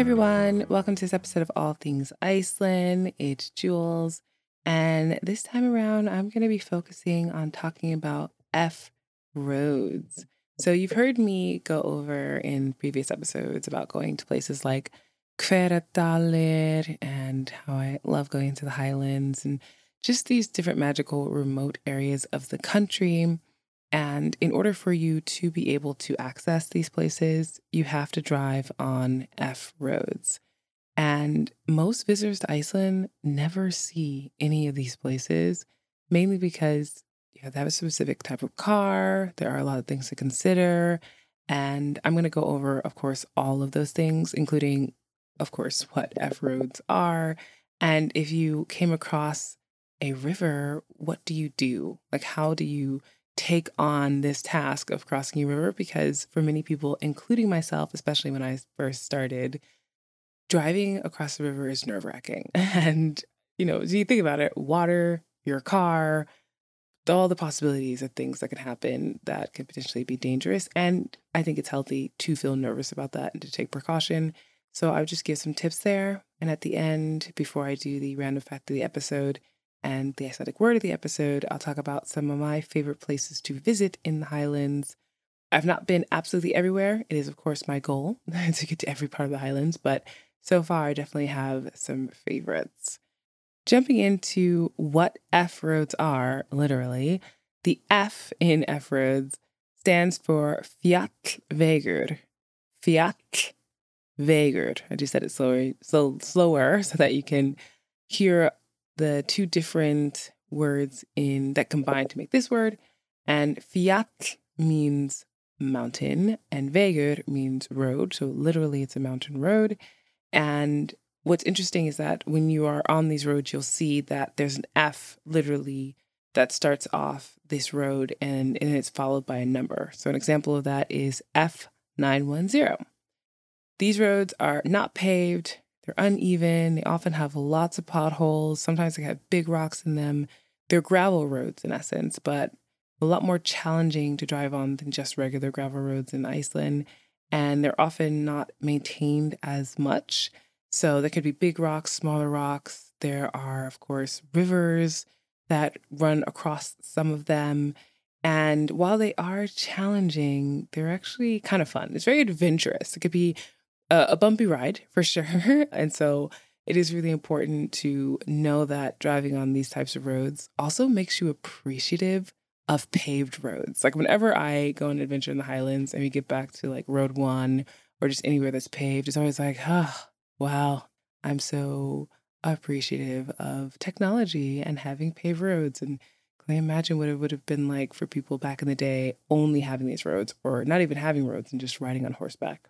everyone. Welcome to this episode of All Things Iceland. It's Jules. And this time around, I'm going to be focusing on talking about F roads. So, you've heard me go over in previous episodes about going to places like Hveradalir and how I love going to the highlands and just these different magical remote areas of the country. And in order for you to be able to access these places, you have to drive on F roads. And most visitors to Iceland never see any of these places, mainly because you have to have a specific type of car. There are a lot of things to consider. And I'm going to go over, of course, all of those things, including, of course, what F roads are. And if you came across a river, what do you do? Like, how do you take on this task of crossing a river because for many people, including myself, especially when I first started, driving across the river is nerve wracking. And, you know, do you think about it, water, your car, all the possibilities of things that can happen that could potentially be dangerous. And I think it's healthy to feel nervous about that and to take precaution. So I would just give some tips there. And at the end, before I do the random fact of the episode, and the Icelandic word of the episode, I'll talk about some of my favorite places to visit in the Highlands. I've not been absolutely everywhere. It is, of course, my goal to get to every part of the Highlands, but so far I definitely have some favorites. Jumping into what F roads are, literally, the F in F roads stands for Fjallvegur. Fjall Vegur. I just said it slower, so slower so that you can hear the two different words in that combine to make this word. And fjall means mountain and vegur means road. So literally it's a mountain road. And what's interesting is that when you are on these roads, you'll see that there's an F literally that starts off this road and, and it's followed by a number. So an example of that is F910. These roads are not paved, they're uneven. They often have lots of potholes. Sometimes they have big rocks in them. They're gravel roads in essence, but a lot more challenging to drive on than just regular gravel roads in Iceland. And they're often not maintained as much. So there could be big rocks, smaller rocks. There are, of course, rivers that run across some of them. And while they are challenging, they're actually kind of fun. It's very adventurous. It could be a, bumpy ride for sure. and so it is really important to know that driving on these types of roads also makes you appreciative of paved roads. Like whenever I go on adventure in the Highlands and we get back to like road one or just anywhere that's paved, it's always like, oh, wow, I'm so appreciative of technology and having paved roads. And can I imagine what it would have been like for people back in the day only having these roads or not even having roads and just riding on horseback?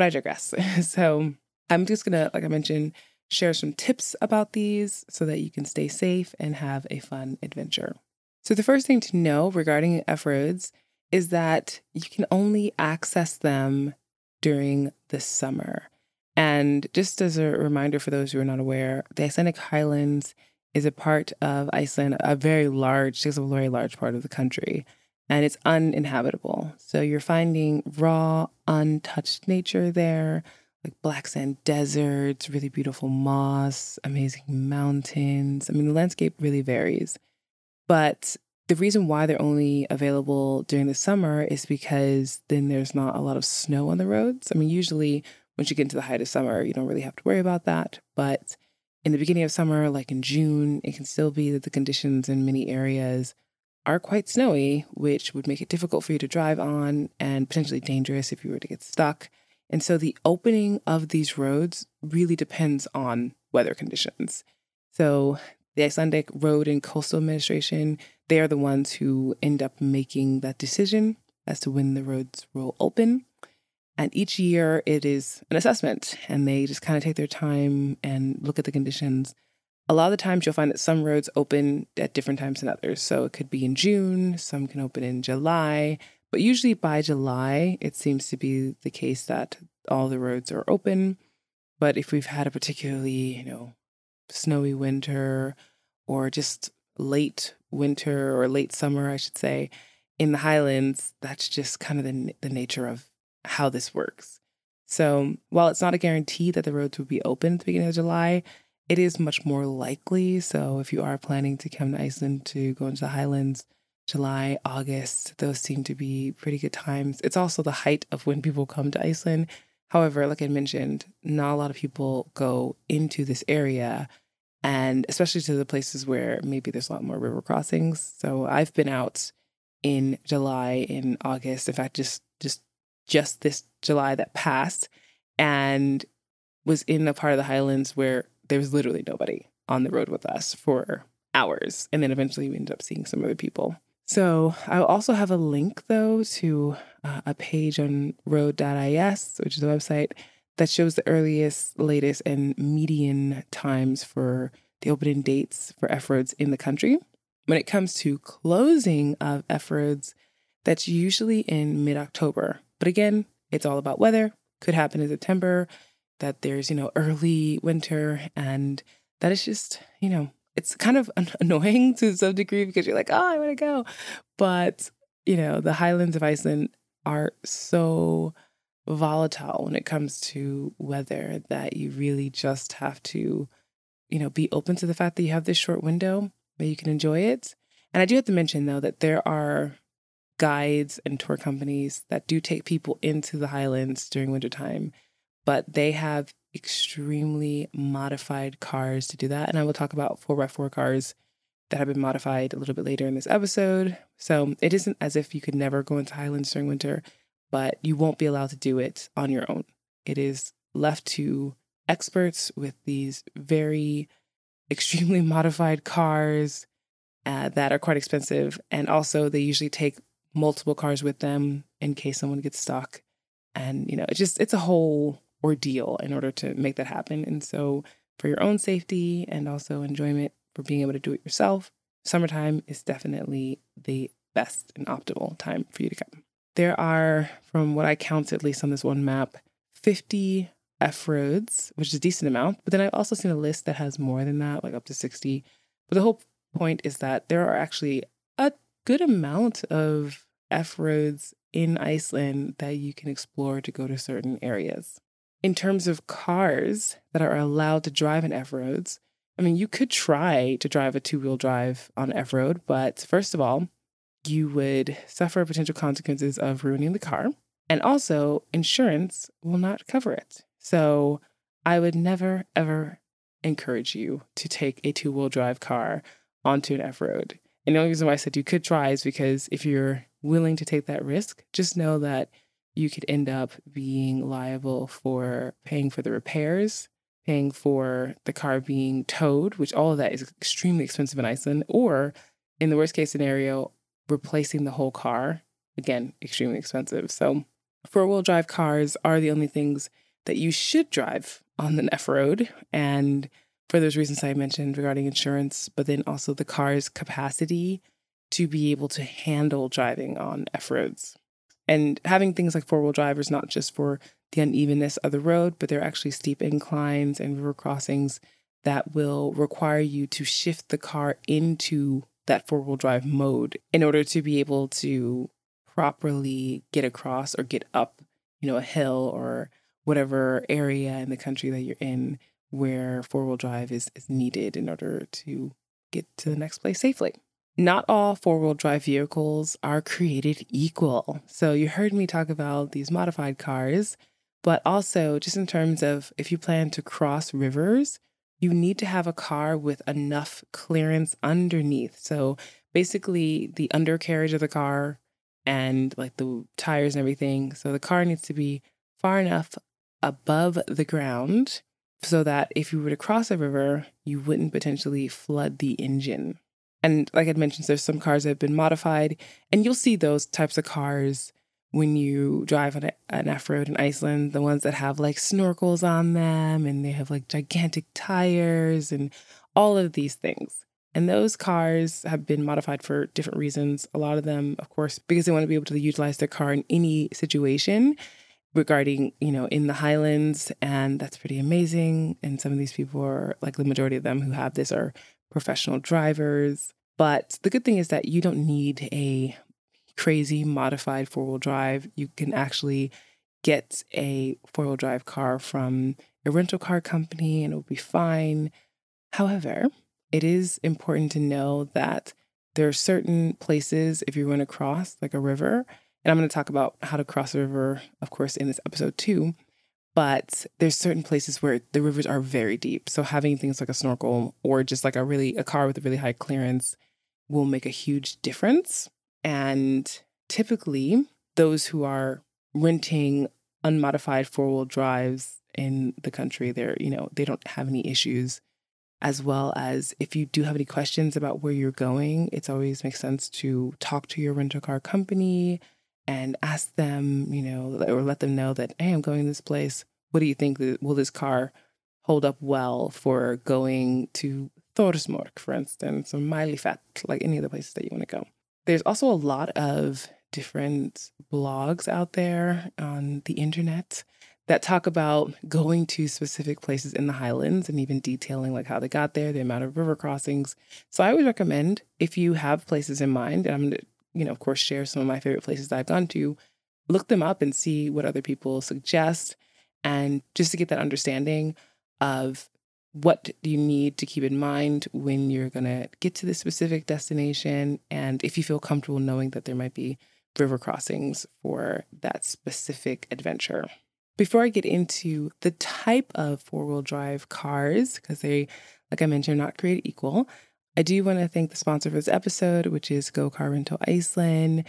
But I digress. so I'm just going to, like I mentioned, share some tips about these so that you can stay safe and have a fun adventure. So, the first thing to know regarding F roads is that you can only access them during the summer. And just as a reminder for those who are not aware, the Icelandic Highlands is a part of Iceland, a very large, takes a very large part of the country and it's uninhabitable. So you're finding raw, untouched nature there, like black sand deserts, really beautiful moss, amazing mountains. I mean, the landscape really varies. But the reason why they're only available during the summer is because then there's not a lot of snow on the roads. I mean, usually once you get into the height of summer, you don't really have to worry about that. But in the beginning of summer, like in June, it can still be that the conditions in many areas are quite snowy, which would make it difficult for you to drive on and potentially dangerous if you were to get stuck. And so the opening of these roads really depends on weather conditions. So the Icelandic Road and Coastal Administration, they are the ones who end up making that decision as to when the roads will open. And each year it is an assessment, and they just kind of take their time and look at the conditions a lot of the times you'll find that some roads open at different times than others. So it could be in June, some can open in July, but usually by July, it seems to be the case that all the roads are open. But if we've had a particularly, you know, snowy winter or just late winter or late summer, I should say, in the Highlands, that's just kind of the, the nature of how this works. So while it's not a guarantee that the roads will be open at the beginning of July, it is much more likely. So if you are planning to come to Iceland to go into the Highlands, July, August, those seem to be pretty good times. It's also the height of when people come to Iceland. However, like I mentioned, not a lot of people go into this area and especially to the places where maybe there's a lot more river crossings. So I've been out in July, in August, in fact, just just just this July that passed, and was in a part of the Highlands where there was literally nobody on the road with us for hours. And then eventually we ended up seeing some other people. So I'll also have a link though to uh, a page on road.is, which is a website that shows the earliest, latest, and median times for the opening dates for F roads in the country. When it comes to closing of F roads, that's usually in mid October. But again, it's all about weather. Could happen in September, that there's, you know, early winter. And that is just, you know, it's kind of annoying to some degree because you're like, oh, I want to go. But, you know, the highlands of Iceland are so volatile when it comes to weather that you really just have to, you know, be open to the fact that you have this short window where you can enjoy it. And I do have to mention, though, that there are guides and tour companies that do take people into the highlands during wintertime but they have extremely modified cars to do that. And I will talk about 4x4 cars that have been modified a little bit later in this episode. So it isn't as if you could never go into Highlands during winter, but you won't be allowed to do it on your own. It is left to experts with these very extremely modified cars uh, that are quite expensive. And also, they usually take multiple cars with them in case someone gets stuck. And, you know, it's just, it's a whole ordeal in order to make that happen. And so, for your own safety and also enjoyment for being able to do it yourself, summertime is definitely the best and optimal time for you to come. There are, from what I count at least on this one map, 50 F roads, which is a decent amount. But then I've also seen a list that has more than that, like up to 60. But the whole point is that there are actually a good amount of F roads in Iceland that you can explore to go to certain areas in terms of cars that are allowed to drive in F roads, I mean, you could try to drive a two wheel drive on F road, but first of all, you would suffer potential consequences of ruining the car. And also, insurance will not cover it. So I would never, ever encourage you to take a two wheel drive car onto an F road. And the only reason why I said you could try is because if you're willing to take that risk, just know that you could end up being liable for paying for the repairs, paying for the car being towed, which all of that is extremely expensive in Iceland, or in the worst case scenario, replacing the whole car. Again, extremely expensive. So, four wheel drive cars are the only things that you should drive on the F road. And for those reasons I mentioned regarding insurance, but then also the car's capacity to be able to handle driving on F roads. And having things like four wheel drive is not just for the unevenness of the road, but there are actually steep inclines and river crossings that will require you to shift the car into that four wheel drive mode in order to be able to properly get across or get up, you know, a hill or whatever area in the country that you're in where four wheel drive is, is needed in order to get to the next place safely. Not all four wheel drive vehicles are created equal. So, you heard me talk about these modified cars, but also just in terms of if you plan to cross rivers, you need to have a car with enough clearance underneath. So, basically, the undercarriage of the car and like the tires and everything. So, the car needs to be far enough above the ground so that if you were to cross a river, you wouldn't potentially flood the engine. And like I mentioned, there's some cars that have been modified, and you'll see those types of cars when you drive on an F road in Iceland, the ones that have like snorkels on them and they have like gigantic tires and all of these things. And those cars have been modified for different reasons. A lot of them, of course, because they want to be able to utilize their car in any situation regarding, you know, in the highlands. And that's pretty amazing. And some of these people are like the majority of them who have this are professional drivers. But the good thing is that you don't need a crazy modified four wheel drive. You can actually get a four wheel drive car from a rental car company and it will be fine. However, it is important to know that there are certain places if you're going to cross, like a river, and I'm going to talk about how to cross a river, of course, in this episode too. But there's certain places where the rivers are very deep. So having things like a snorkel or just like a really a car with a really high clearance will make a huge difference. And typically, those who are renting unmodified four-wheel drives in the country, they're, you know, they don't have any issues as well as if you do have any questions about where you're going, it's always makes sense to talk to your rental car company and ask them, you know, or let them know that, hey, I'm going this place. What do you think? Will this car hold up well for going to Thorsmork, for instance, or Mælifell, like any of the places that you want to go? There's also a lot of different blogs out there on the internet that talk about going to specific places in the highlands and even detailing like how they got there, the amount of river crossings. So I always recommend if you have places in mind, and I'm going to, you know, of course, share some of my favorite places that I've gone to, look them up and see what other people suggest, and just to get that understanding of what you need to keep in mind when you're going to get to this specific destination and if you feel comfortable knowing that there might be river crossings for that specific adventure. Before I get into the type of four wheel drive cars, because they, like I mentioned, not created equal, I do want to thank the sponsor for this episode, which is Go Car Rental Iceland.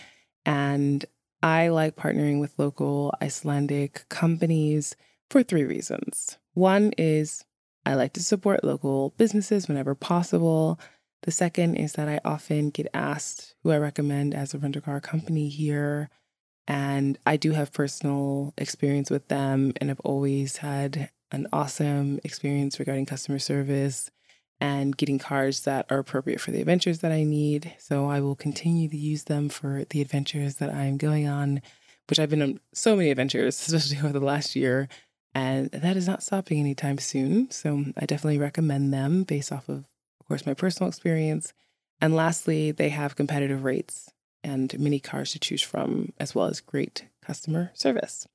And I like partnering with local Icelandic companies for three reasons. One is I like to support local businesses whenever possible. The second is that I often get asked who I recommend as a rental car company here. And I do have personal experience with them, and I've always had an awesome experience regarding customer service and getting cars that are appropriate for the adventures that I need. So I will continue to use them for the adventures that I'm going on, which I've been on so many adventures, especially over the last year. And that is not stopping anytime soon. So I definitely recommend them based off of, of course, my personal experience. And lastly, they have competitive rates and many cars to choose from, as well as great customer service.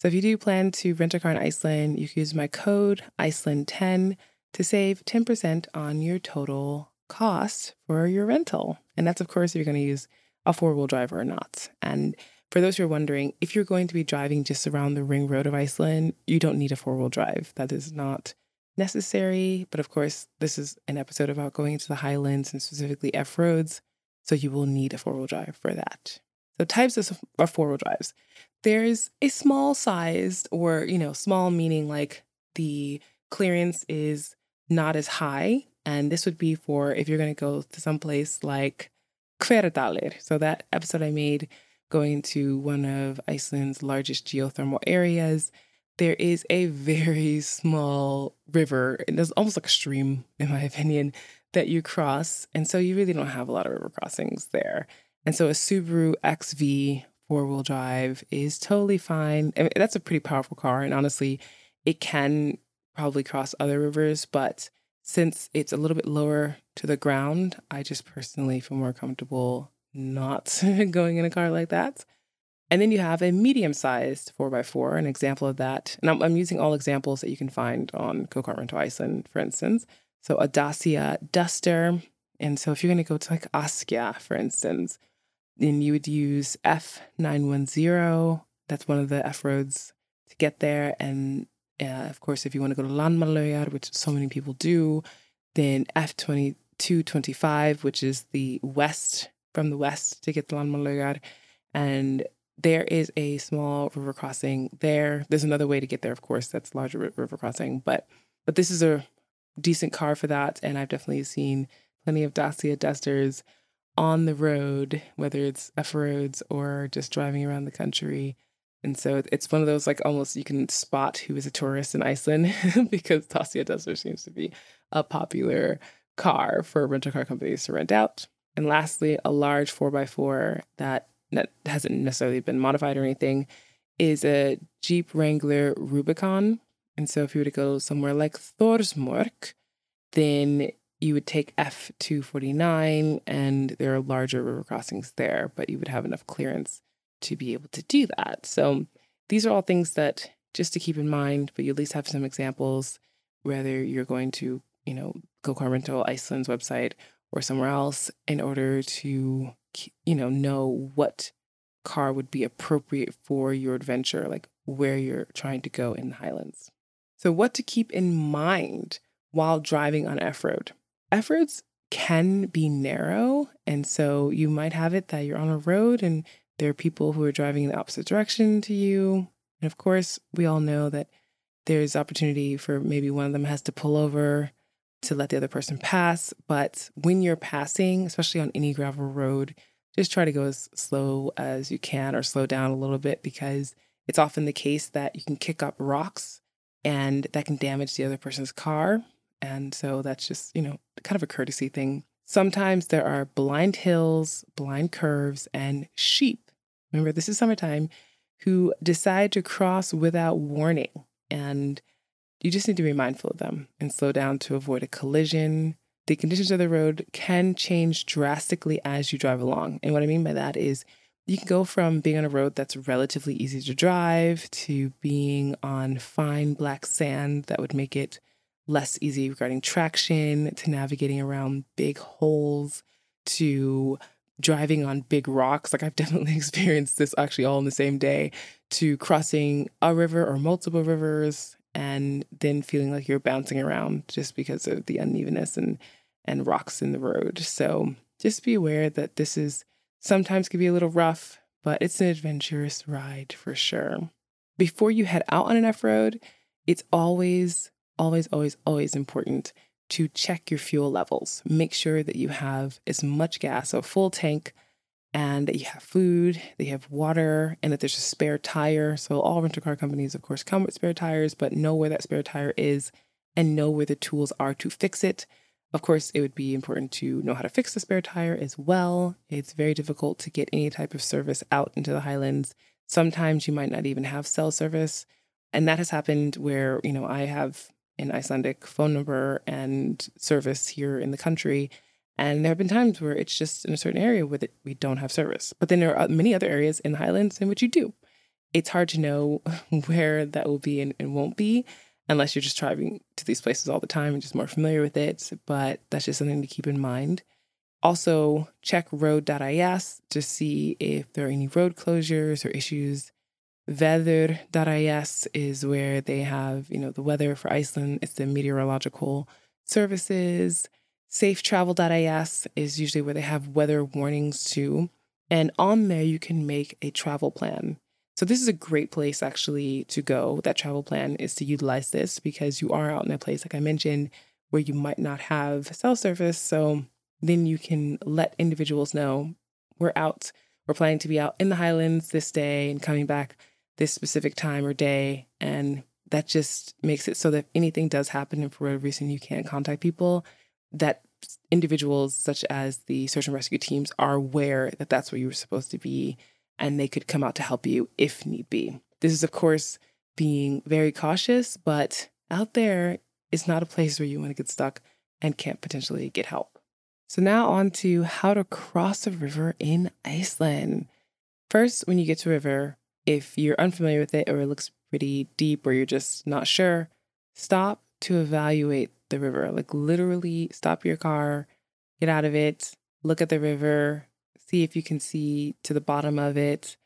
So if you do plan to rent a car in Iceland, you can use my code Iceland10 to save 10% on your total cost for your rental. And that's, of course, if you're going to use a four wheel drive or not. And for those who are wondering, if you're going to be driving just around the ring road of Iceland, you don't need a four wheel drive. That is not necessary. But of course, this is an episode about going into the highlands and specifically F roads. So you will need a four wheel drive for that. So types of, four wheel drives. There's a small sized, or, you know, small meaning like the clearance is not as high. And this would be for if you're going to go to some place like Hveradalir. So that episode I made going to one of Iceland's largest geothermal areas. There is a very small river, and there's almost like a stream, in my opinion, that you cross. And so you really don't have a lot of river crossings there. And so a Subaru XV four wheel drive is totally fine. I mean, that's a pretty powerful car. And honestly, it can probably cross other rivers. But since it's a little bit lower to the ground, I just personally feel more comfortable not going in a car like that. And then you have a medium sized 4x4, an example of that. And I'm, I'm, using all examples that you can find on Go Car Rental Iceland, for instance. So a Dacia Duster. And so if you're going to go to like Askja, for instance, then you would use F910. That's one of the F roads to get there. And uh, of course, if you want to go to Landmannalaugar, which so many people do, then F2225, which is the west, from the west to get to Landmannalaugar. And there is a small river crossing there. There's another way to get there, of course, that's larger river crossing, but but this is a decent car for that. And I've definitely seen plenty of Dacia Dusters on the road, whether it's F roads or just driving around the country. And so it's one of those like almost you can spot who is a tourist in Iceland because Dacia Duster seems to be a popular car for rental car companies to rent out. And lastly, a large 4x4 that hasn't necessarily been modified or anything is a Jeep Wrangler Rubicon. And so if you were to go somewhere like Thorsmork, then you would take F249 and there are larger river crossings there, but you would have enough clearance to be able to do that. So these are all things that just to keep in mind, but you at least have some examples, whether you're going to, you know, go car rental Iceland's website or somewhere else in order to, you know, know what car would be appropriate for your adventure, like where you're trying to go in the Highlands. So, what to keep in mind while driving on F road? F roads can be narrow. And so you might have it that you're on a road and there are people who are driving in the opposite direction to you. And of course, we all know that there's opportunity for maybe one of them has to pull over to let the other person pass. But when you're passing, especially on any gravel road, just try to go as slow as you can or slow down a little bit because it's often the case that you can kick up rocks and that can damage the other person's car. And so that's just, you know, kind of a courtesy thing. Sometimes there are blind hills, blind curves, and sheep. Remember, this is summertime who decide to cross without warning. And you just need to be mindful of them and slow down to avoid a collision. The conditions of the road can change drastically as you drive along. And what I mean by that is you can go from being on a road that's relatively easy to drive to being on fine black sand that would make it less easy regarding traction to navigating around big holes to driving on big rocks. Like I've definitely experienced this actually all in the same day to crossing a river or multiple rivers and then feeling like you're bouncing around just because of the unevenness and and rocks in the road. So just be aware that this is sometimes can be a little rough, but it's an adventurous ride for sure. Before you head out on an F road, it's always always, always, always important to check your fuel levels. Make sure that you have as much gas, a full tank, and that you have food, that you have water, and that there's a spare tire. So, all rental car companies, of course, come with spare tires, but know where that spare tire is and know where the tools are to fix it. Of course, it would be important to know how to fix the spare tire as well. It's very difficult to get any type of service out into the highlands. Sometimes you might not even have cell service. And that has happened where, you know, I have an Icelandic phone number and service here in the country. And there have been times where it's just in a certain area where we don't have service. But then there are many other areas in the Highlands in which you do. It's hard to know where that will be and, and won't be unless you're just driving to these places all the time and just more familiar with it. But that's just something to keep in mind. Also, check road.is to see if there are any road closures or issues Veður.is is where they have, you know, the weather for Iceland. It's the meteorological services. Safetravel.is is usually where they have weather warnings too. And on there, you can make a travel plan. So, this is a great place actually to go. That travel plan is to utilize this because you are out in a place, like I mentioned, where you might not have cell service. So, then you can let individuals know we're out, we're planning to be out in the Highlands this day and coming back this specific time or day. And that just makes it so that if anything does happen and for whatever reason you can't contact people, that individuals such as the search and rescue teams are aware that that's where you were supposed to be and they could come out to help you if need be. This is, of course, being very cautious, but out there is not a place where you want to get stuck and can't potentially get help. So, now on to how to cross a river in Iceland. First, when you get to a river, if you're unfamiliar with it or it looks pretty deep or you're just not sure, stop to evaluate the river. Like literally stop your car, get out of it, look at the river, see if you can see to the bottom of it,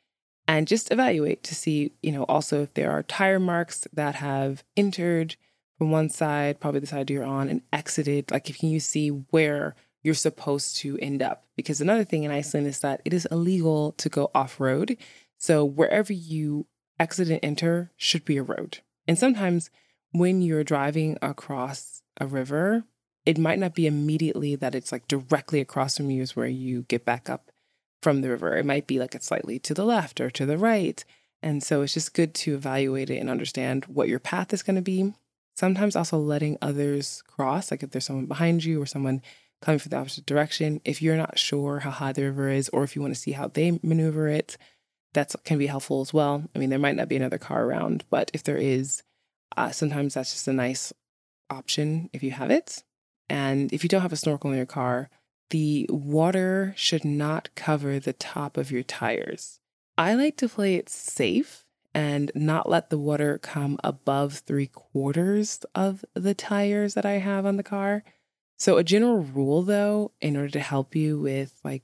and just evaluate to see, you know, also if there are tire marks that have entered from one side, probably the side you're on, and exited. Like if you see where you're supposed to end up. Because another thing in Iceland is that it is illegal to go off road. So wherever you exit and enter should be a road. And sometimes when you're driving across a river, it might not be immediately that it's like directly across from you is where you get back up from the river. It might be like it's slightly to the left or to the right. And so it's just good to evaluate it and understand what your path is going to be. Sometimes also letting others cross, like if there's someone behind you or someone coming from the opposite direction. If you're not sure how high the river is, or if you want to see how they maneuver it, that can be helpful as well. I mean, there might not be another car around, but if there is, uh, sometimes that's just a nice option if you have it. And if you don't have a snorkel in your car, the water should not cover the top of your tires. I like to play it safe and not let the water come above three quarters of the tires that I have on the car. So, a general rule though, in order to help you with like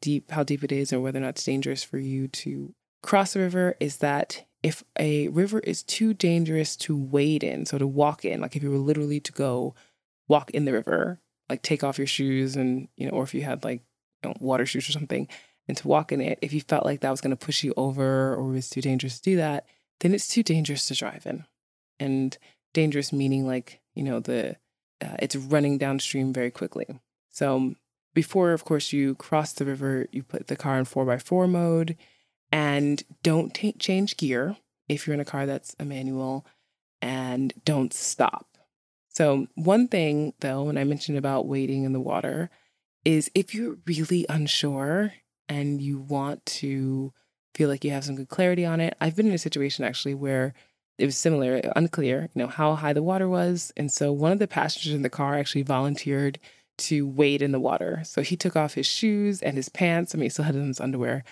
deep, how deep it is, or whether or not it's dangerous for you to cross the river, is that if a river is too dangerous to wade in, so to walk in, like if you were literally to go walk in the river, like take off your shoes and, you know, or if you had like you know, water shoes or something, and to walk in it, if you felt like that was going to push you over or was too dangerous to do that, then it's too dangerous to drive in. And dangerous meaning like, you know, the uh, it's running downstream very quickly. So before, of course, you cross the river, you put the car in 4x4 mode and don't t- change gear if you're in a car that's a manual and don't stop. So, one thing though, when I mentioned about wading in the water, is if you're really unsure and you want to feel like you have some good clarity on it. I've been in a situation actually where it was similar, unclear, you know, how high the water was. And so one of the passengers in the car actually volunteered to wade in the water. So he took off his shoes and his pants. I mean, he still had his underwear.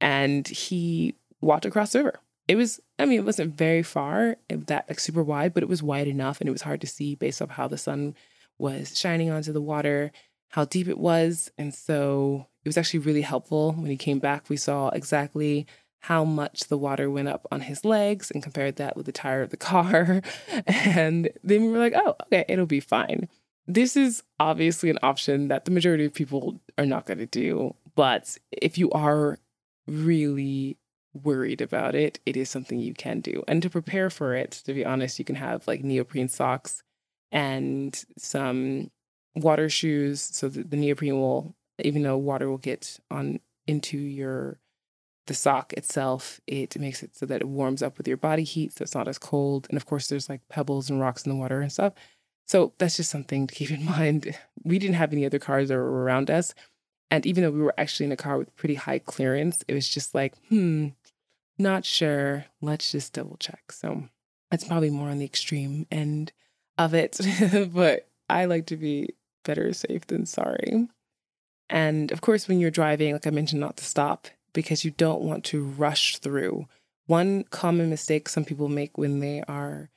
And he walked across the river. It was, I mean, it wasn't very far, eh, that like super wide, but it was wide enough and it was hard to see based off how the sun was shining onto the water, how deep it was. And so it was actually really helpful. When he came back, we saw exactly how much the water went up on his legs and compared that with the tire of the car. And then we were like, oh, okay, it'll be fine. This is obviously an option that the majority of people are not going to do. But if you are really worried about it, it is something you can do. And to prepare for it, to be honest, you can have like neoprene socks and some water shoes so that the neoprene will, even though water will get on into your the sock itself, it makes it so that it warms up with your body heat, so it's not as cold. And of course, there's like pebbles and rocks in the water and stuff. So that's just something to keep in mind. We didn't have any other cars that were around us. And even though we were actually in a car with pretty high clearance, it was just like, hmm, not sure. Let's just double check. So that's probably more on the extreme end of it. but I like to be better safe than sorry. And of course, when you're driving, like I mentioned, not to stop because you don't want to rush through. One common mistake some people make when they are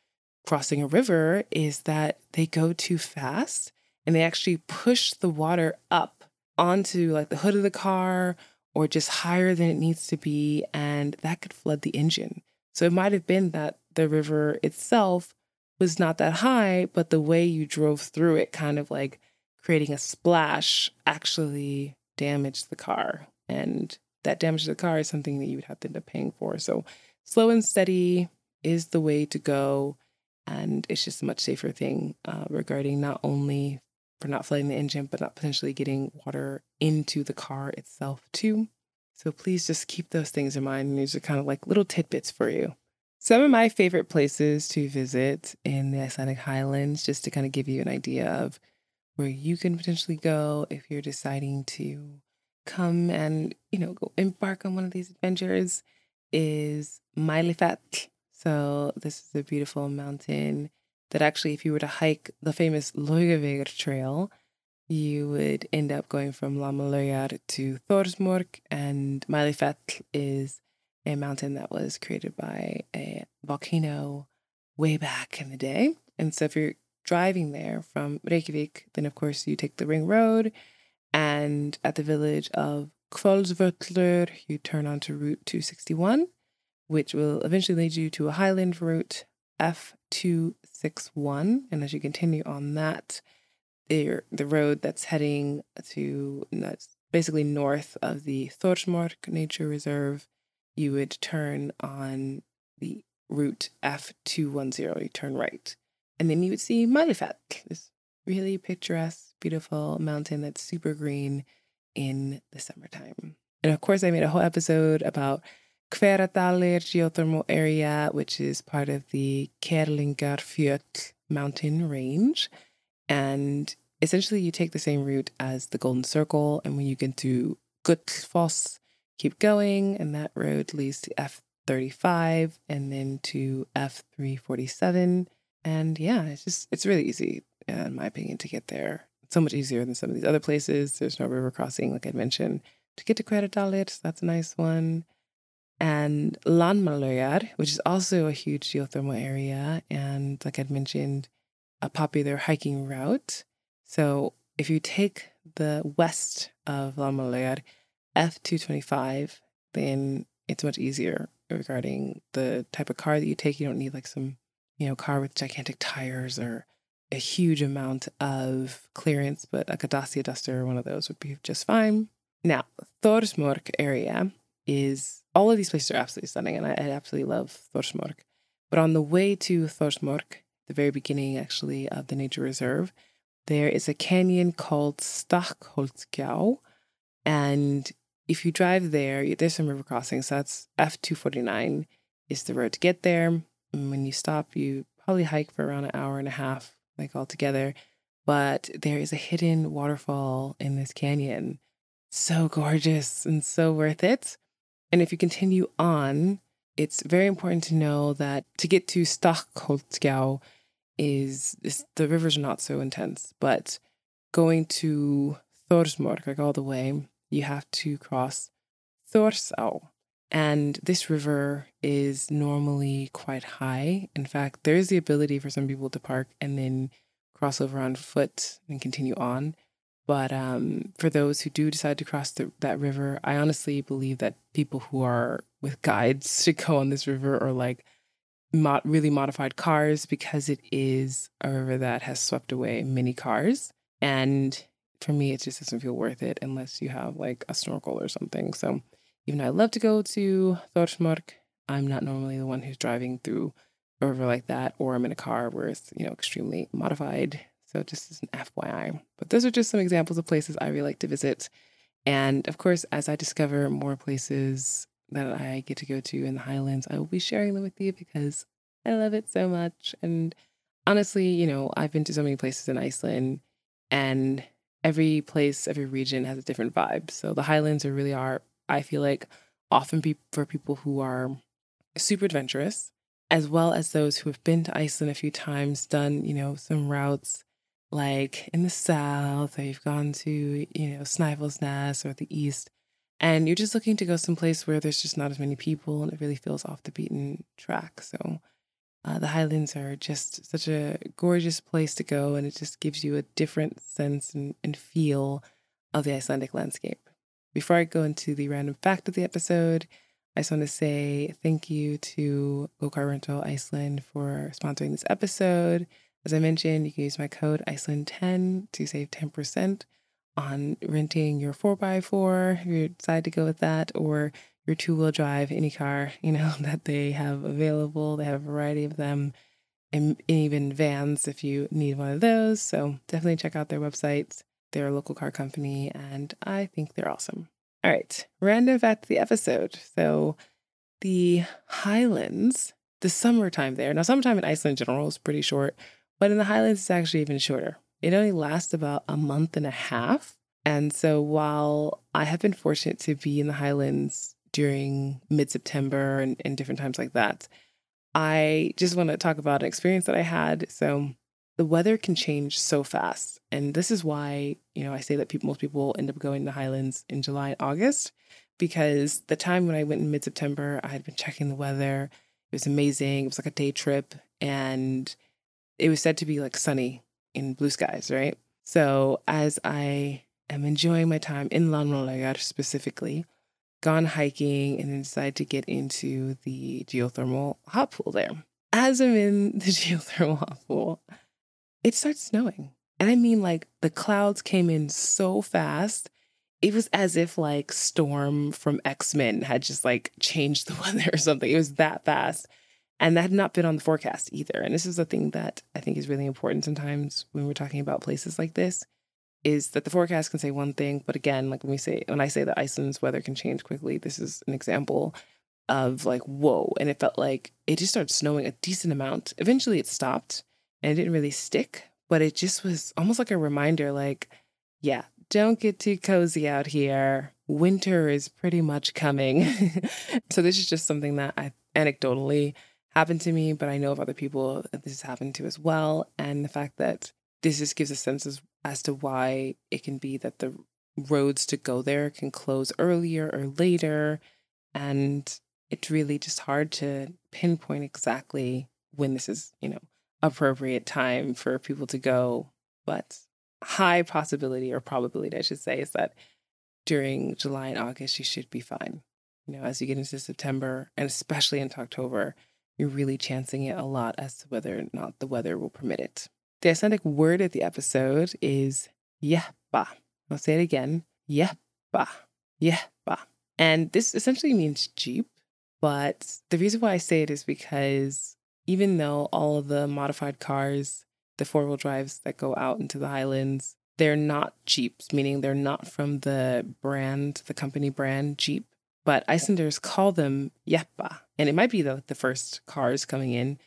crossing a river is that they go too fast and they actually push the water up onto like the hood of the car or just higher than it needs to be and that could flood the engine. So it might have been that the river itself was not that high, but the way you drove through it kind of like creating a splash actually damaged the car and that damage to the car is something that you would have to end up paying for. So slow and steady is the way to go. And it's just a much safer thing uh, regarding not only for not flooding the engine, but not potentially getting water into the car itself too. So please just keep those things in mind. And these are kind of like little tidbits for you. Some of my favorite places to visit in the Icelandic Highlands, just to kind of give you an idea of where you can potentially go if you're deciding to come and, you know, go embark on one of these adventures is Mælifell. So this is a beautiful mountain that actually, if you were to hike the famous Laugavegur Trail, you would end up going from Landmannalaugar to Thorsmork, and Mælifell is a mountain that was created by a volcano way back in the day. And so if you're driving there from Reykjavik, then of course you take the ring road and at the village of Hvolsvöllur, you turn onto Route 261, which will eventually lead you to a highland route F261. And as you continue on that, the road that's heading to that's basically north of the Þórsmörk Nature Reserve, you would turn on the route F210. You turn right. And then you would see Mælifell, this really picturesque, beautiful mountain that's super green in the summertime. And of course, I made a whole episode about Hveradalir geothermal area, which is part of the Kerlingarfjöll mountain range. And essentially, you take the same route as the Golden Circle. And when you get to Gullfoss, keep going, and that road leads to F35 and then to F347. And yeah, it's just, it's really easy uh, in my opinion, to get there. It's so much easier than some of these other places. There's no river crossing, like I mentioned. To get to Hveradalir, that's a nice one. And Landmannalaugar, which is also a huge geothermal area and, like I'd mentioned, a popular hiking route. So if you take the west of Landmannalaugar, F225, then it's much easier regarding the type of car that you take. You don't need like some, you know, car with gigantic tires or a huge amount of clearance, but a Dacia Duster, or one of those would be just fine. Now, Thorsmork area is all of these places are absolutely stunning, and I, I absolutely love Thorsmork. But on the way to Thorsmork, the very beginning actually of the nature reserve, there is a canyon called Stakkholtsgjá. And if you drive there, there's some river crossings. So that's F249 is the road to get there. And when you stop, you probably hike for around an hour and a half, like all together. But there is a hidden waterfall in this canyon. So gorgeous and so worth it. And if you continue on, it's very important to know that to get to Stakkholtsgjá is, is the rivers are not so intense, but going to Thorsmork, like all the way, you have to cross Thorsá. And this river is normally quite high. In fact, there is the ability for some people to park and then cross over on foot and continue on. But um, for those who do decide to cross the, that river, I honestly believe that people who are with guides should go on this river or like really modified cars because it is a river that has swept away many cars. And for me, it just doesn't feel worth it unless you have like a snorkel or something. So even though I love to go to Thorsmork, I'm not normally the one who's driving through a river like that, or I'm in a car where it's, you know, extremely modified. So just as an FYI. But those are just some examples of places I really like to visit. And of course, as I discover more places that I get to go to in the Highlands, I will be sharing them with you because I love it so much. And honestly, you know, I've been to so many places in Iceland and every place, every region has a different vibe. So the Highlands are really are, I feel like, often be- for people who are super adventurous, as well as those who have been to Iceland a few times, done, you know, some routes like in the south, or you've gone to, you know, Snæfellsnes or the east and you're just looking to go someplace where there's just not as many people and it really feels off the beaten track. So uh, the Highlands are just such a gorgeous place to go, and it just gives you a different sense and, and feel of the Icelandic landscape. Before I go into the random fact of the episode, I just want to say thank you to Go Rental Iceland for sponsoring this episode. As I mentioned, you can use my code Iceland10 to save 10% on renting your 4x4 if you decide to go with that, or your two wheel drive, any car, you know, that they have available. They have a variety of them, and even vans if you need one of those. So definitely check out their websites. They're a local car company, and I think they're awesome. All right, random fact of the episode. So the Highlands, the summertime there. Now, summertime in Iceland in general is pretty short, but in the Highlands, it's actually even shorter. It only lasts about a month and a half. And so while I have been fortunate to be in the Highlands during mid September and, and different times like that, I just want to talk about an experience that I had. So the weather can change so fast. And this is why, you know, I say that people most people end up going to the Highlands in July and August because the time when I went in mid September, I had been checking the weather. It was amazing. It was like a day trip and it was said to be like sunny in blue skies, right? So as I am enjoying my time in Landmannalaugar specifically, gone hiking and then decided to get into the geothermal hot pool there. As I'm in the geothermal hot pool, it starts snowing. And I mean, like, the clouds came in so fast. It was as if, like, Storm from X Men had just, like, changed the weather or something. It was that fast. And that had not been on the forecast either. And this is the thing that I think is really important sometimes when we're talking about places like this is that the forecast can say one thing, but again, like when we say when I say that Iceland's weather can change quickly, this is an example of like whoa, and it felt like it just started snowing a decent amount. Eventually, it stopped, and it didn't really stick, but it just was almost like a reminder, like yeah, don't get too cozy out here. Winter is pretty much coming. so this is just something that I anecdotally happened to me, but I know of other people that this has happened to as well, and the fact that this just gives a sense of as to why it can be that the roads to go there can close earlier or later. And it's really just hard to pinpoint exactly when this is, you know, appropriate time for people to go. But high possibility or probability, I should say, is that during July and August, you should be fine. You know, as you get into September and especially into October, you're really chancing it a lot as to whether or not the weather will permit it. The Icelandic word of the episode is jeppa. I'll say it again. Jeppa. Jeppa. And this essentially means Jeep. But the reason why I say it is because even though all of the modified cars, the four wheel drives that go out into the highlands, they're not Jeeps, meaning they're not from the brand, the company brand Jeep. But Icelanders call them Jeppa. And it might be that the first cars coming in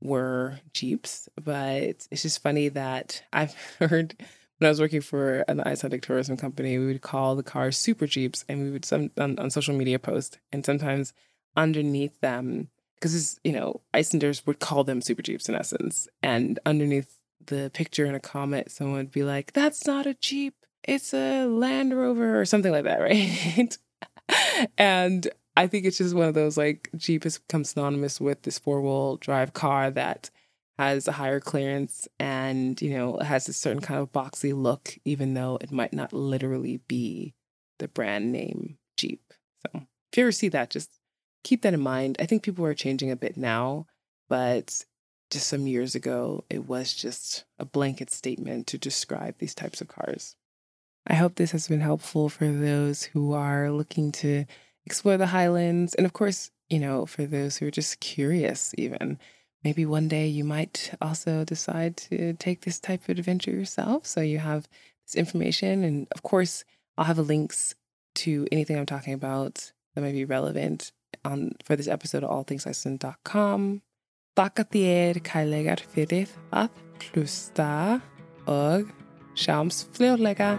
were Jeeps, but it's just funny that I've heard when I was working for an Icelandic tourism company, we would call the cars super Jeeps and we would some on, on social media post and sometimes underneath them because you know Icelanders would call them super jeeps in essence, and underneath the picture in a comment, someone would be like, "That's not a jeep, it's a Land Rover" or something like that, right? and I think it's just one of those like Jeep has become synonymous with this four wheel drive car that has a higher clearance and you know has a certain kind of boxy look, even though it might not literally be the brand name Jeep. So if you ever see that, just keep that in mind. I think people are changing a bit now, but just some years ago, it was just a blanket statement to describe these types of cars. I hope this has been helpful for those who are looking to explore the Highlands. And of course, you know, for those who are just curious, even. Maybe one day you might also decide to take this type of adventure yourself. So you have this information. And of course, I'll have links to anything I'm talking about that might be relevant on for this episode of allthingsiceland.com. Takk þér kærlegar fyrir að hlusta og Sjáumst fljótlega!